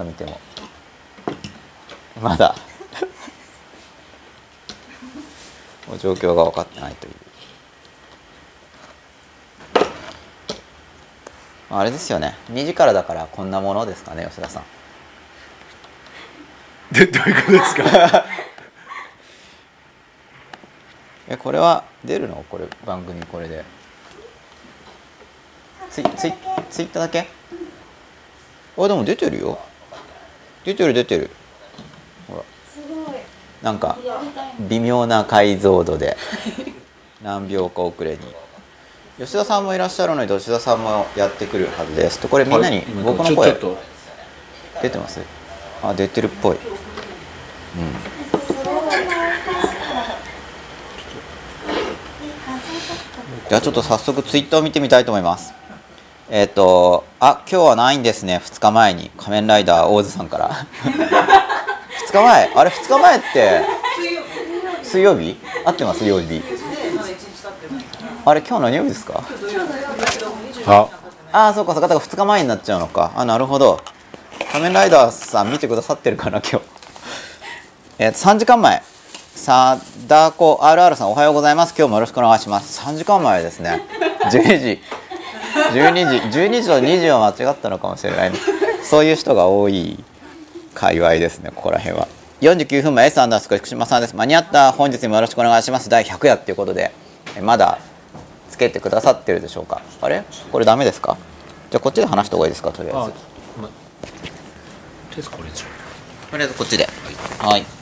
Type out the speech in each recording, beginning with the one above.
か見ても。まだ。もう状況が分かってないという。あれですよね。2時からだからこんなものですかね吉田さん。で どういうことですか？えこれは出るの？これ番組これで。ツイツイツイッターだけ？あでも出てるよ出てる出てる。ほら。すごい。なんか微妙な解像度で何秒か遅れに。吉田さんもいらっしゃるので吉田さんもやってくるはずですと。これみんなに僕の声出てます？あ出てるっぽい。うん。じゃあちょっと早速ツイッターを見てみたいと思いますえっ、とあ今日はないんですね。2日前に。仮面ライダーオーズさんから。2日前？あれ2日前って？水曜日。合ってます？曜日。あれ今日何曜日ですか？あ。ああそうかそうか。だから2日前になっちゃうのか。あなるほど。仮面ライダーさん見てくださってるかな今日。えー、3時間前。さだこ RR さんおはようございます。今日もよろしくお願いします。3時間前ですね。12時12時12時と2時は間違ったのかもしれない、ね、そういう人が多い界隈ですねここら辺は。49分前 S アンダースコ福島さんです。間に合った本日もよろしくお願いします。第100夜っていうことでえまだつけてくださってるでしょうか。あれ？これダメですか？じゃあこっちで話した方がいいですかとりあえあずとりあえずこっちで。はい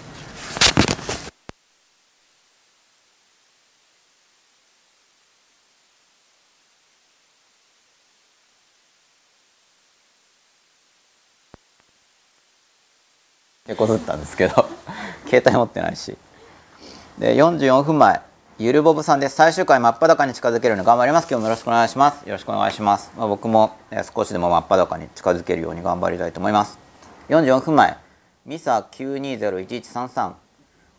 ってことだったんですけど 携帯持ってないし。で44分前ゆるぼぶさんです。最終回真っ裸に近づけるの頑張ります。今日もよろしくお願いします。よろしくお願いします、まあ、僕も、え少しでも真っ裸に近づけるように頑張りたいと思います。44分前ミサ9201133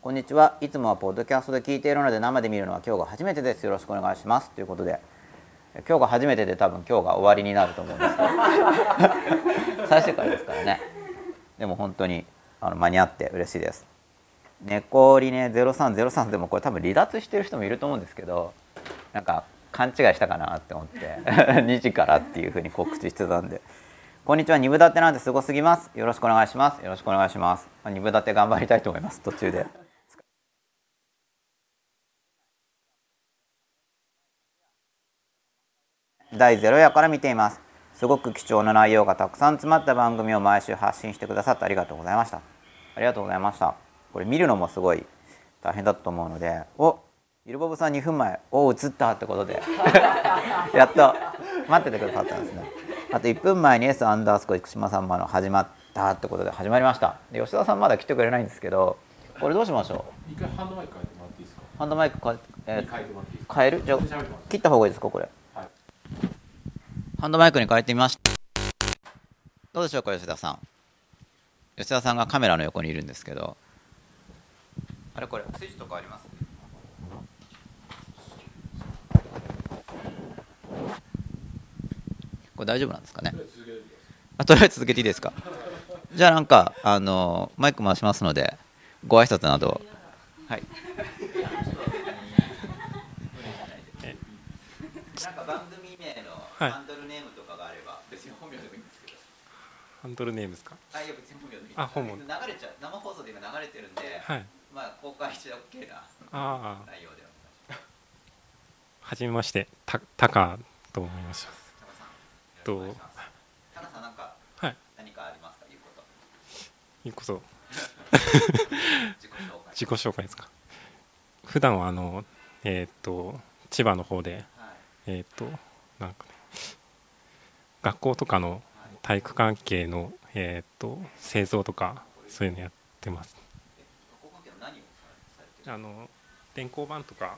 こんにちは。いつもはポッドキャストで聞いているので生で見るのは今日が初めてです。よろしくお願いします。ということでえ今日が初めてで多分今日が終わりになると思うんですけど。最終回ですからね。でも本当にあの間に合って嬉しいです。猫リネ0303でもこれ多分離脱してる人もいると思うんですけどなんか勘違いしたかなって思って 2時からっていうふうに告知してたんで。こんにちは二部立てなんですごすぎます。よろしくお願いします。よろしくお願いします。二部立て頑張りたいと思います。途中で。第0夜から見ています。すごく貴重な内容がたくさん詰まった番組を毎週発信してくださってありがとうございました。ありがとうございました。これ見るのもすごい大変だったと思うのでおゆるぼぶさん2分前お映ったってことで。やっと待っててくださったんですね。あと1分前に S アンダースコ生島さんもあの始まったってことで始まりました。で吉田さんまだ来てくれないんですけどこれどうしましょう？一回ハンドマイク変えてもらっていいですか？ハンドマイクか、えー変えてもらっていいですか？変える？じゃあ切った方がいいですかこれ？はいハンドマイクに変えてみました。どうでしょうか吉田さん。吉田さんがカメラの横にいるんですけど。あれこれスイッチとかあります？これ大丈夫なんですかね？あとりあえず続けていいですか？じゃあなんかあのマイク回しますのでご挨拶など。はい。なんか番組名のはいハンドルネームですか？あいや別に本名であ本名流れちゃう。生放送で今流れてるんで、はい。まあ公開して OK な内容でお願いします。はじめまして。たタカと思います。タカささんなんかはい。何かありますか？言うこと。いいこと。自己紹介。自己紹介ですか？普段はあのえっ、と千葉の方ではい。えっ、となんかね学校とかの体育関係のえっ、と製造とかそういうのやってます。あの電光板とか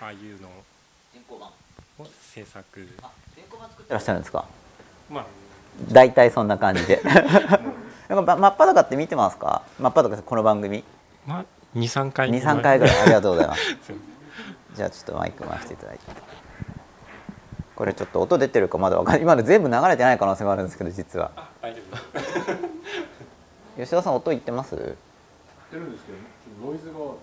ああいうのを制作。あ電光板作ってらっしゃるんですか？まあ大体そんな感じで。なんか真っ裸って見てますか？真っ裸この番組。まあ23回23回ぐらい。ありがとうございます。じゃあちょっとマイク回していただいてこれちょっと音出てるかまだわかんない。今の全部流れてない可能性もあるんですけど実は。大丈夫。吉田さん音言ってます？やってるんですけどノイズがなんか。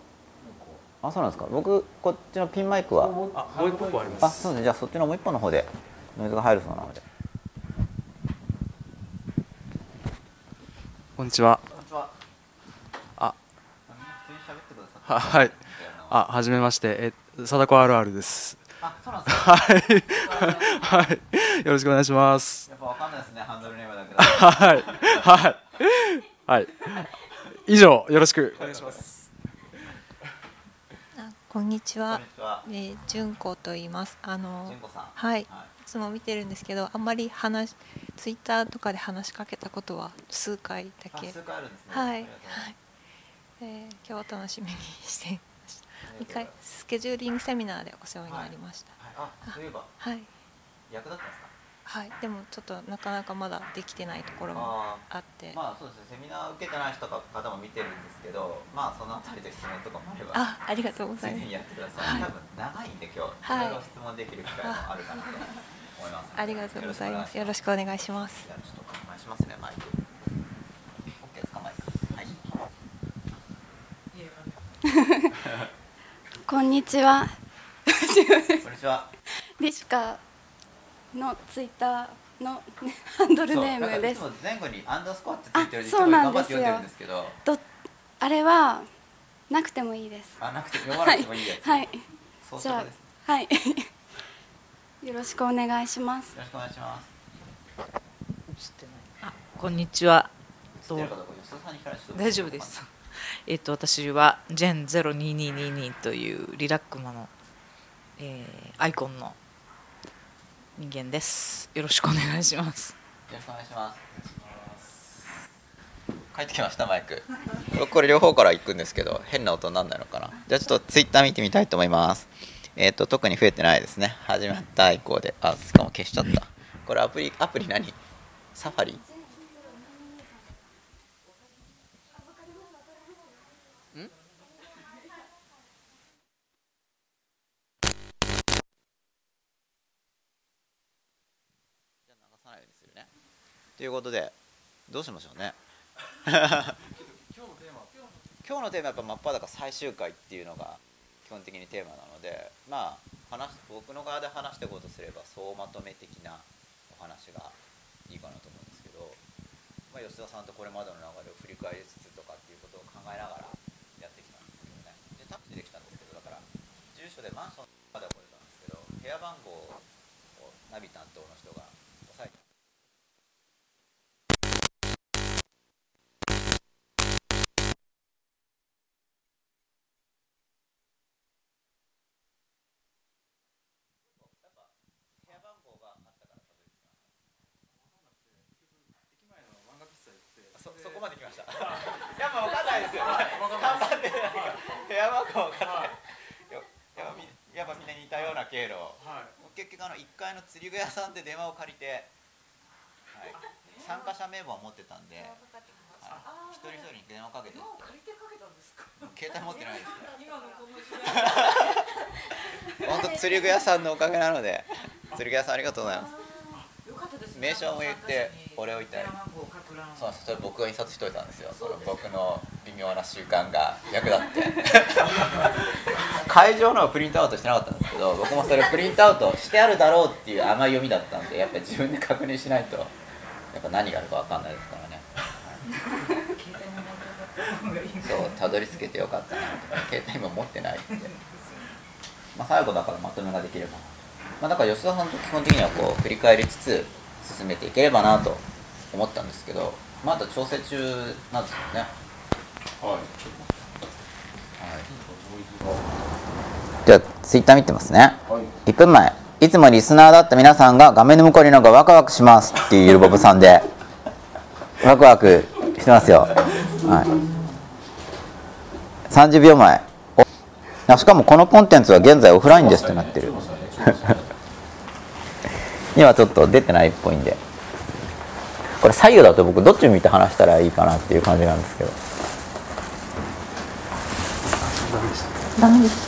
あそうなんですか。僕こっちのピンマイクは。あもう一個ありあそうですね。じゃあそっちのもう一本の方でノイズが入るそうなので。こんにちは。こんにちは。あ、ははい。あ、はじめまして。え、貞子 RR です。あそうなんですか？はい。はい。よろしくお願いします。やっぱわかんないですねハンドルネームだけどはい。はい。はい。以上、よろしくお願いします。あこんにちはに。ちはえー、純子と言います。あの純子さんはい。いつも見てるんですけど、あんまり話ツイッターとかで話しかけたことは数回だけ。あ数回あるんですねはい。はい。えー、今日は楽しみにして一回スケジューリングセミナーでお世話になりました。はいあそういえばはい。役立ったんですか？はい。でもちょっとなかなかまだできてないところもああって。まあそうですねセミナー受けてない人か方も見てるんですけどまあそのあたりで質問とかもあればあ、ありがとうごつざいます。やってください、多分長いんで今日、はいいろいろ質問できる機会もあるかなと思いますありがとうございます。よろしくくお願いします。じゃあちょっとお願いしますねマイク OK ですかマイクはいこんにちは。こんにちはリシカのツイッターのハンドルネームです前後にアンダースコアってついてるあそうなんですよどどあれはなくてもいいです。あなくて読まなくてもいいやつ、はい。そうじゃあはい。よろしくお願いします。ろしくお願いしますあこんにちは。大丈夫です。えっと私はジェン02222というリラックマの、えーアイコンの人間です。よろしくお願いします。よろしくお願いします。帰ってきましたマイク。これ両方から行くんですけど変な音になんないのかな。じゃあちょっとツイッター見てみたいと思います。えっ、と特に増えてないですね。始まった以降で、あしかも消しちゃった。これアプリアプリ何？サファリ？ん？じゃあ流さないようにするね。ということでどうしましょうね。今日のテーマはやっぱ真っ裸最終回っていうのが基本的にテーマなのでまあ話僕の側で話していこうとすれば総まとめ的なお話がいいかなと思うんですけど、まあ、吉田さんとこれまでの流れを振り返りつつとかっていうことを考えながらやってきたんですけどね。でタクシーで来たんですけどだから住所でマンションまでは来れたんですけど部屋番号をナビ担当の人がました。いやもう分かんないですよ。看板でなんか部屋番号分かんない。よやっぱみやっぱみんな似たような経路、もう結局あの1階の釣り具屋さんで電話を借りて、はい、参加者名簿は持ってたんで、はい、一人一人に電話かけて。携帯持ってないです。よ本当釣り具屋さんのおかげなので釣り具屋さんありがとうございます。名称も言ってお礼を言いたいんですそれ僕が印刷しといたんですよ。その僕の微妙な習慣が役立って。会場のはプリントアウトしてなかったんですけど僕もそれプリントアウトしてあるだろうっていう甘い読みだったんでやっぱり自分で確認しないとやっぱ何があるか分かんないですからね。そうたどり着けてよかったなと。携帯も持ってない。ってまあ最後だからまとめができれば。なまあだから吉田さんと基本的にはこう振り返りつつ進めていければなと思ったんですけどまだ調整中なんですよね。はいじゃあツイッター見てますね。はい。1分前。いつもリスナーだった皆さんが画面の向こうにいるのがワクワクしますっていうゆるぼぶさんで。ワクワクしてますよ。はい。30秒前。おあしかもこのコンテンツは現在オフラインですってなってる。今ちょっと出てないっぽいんでこれ左右だと僕どっち見て話したらいいかなっていう感じなんですけど。ダメです。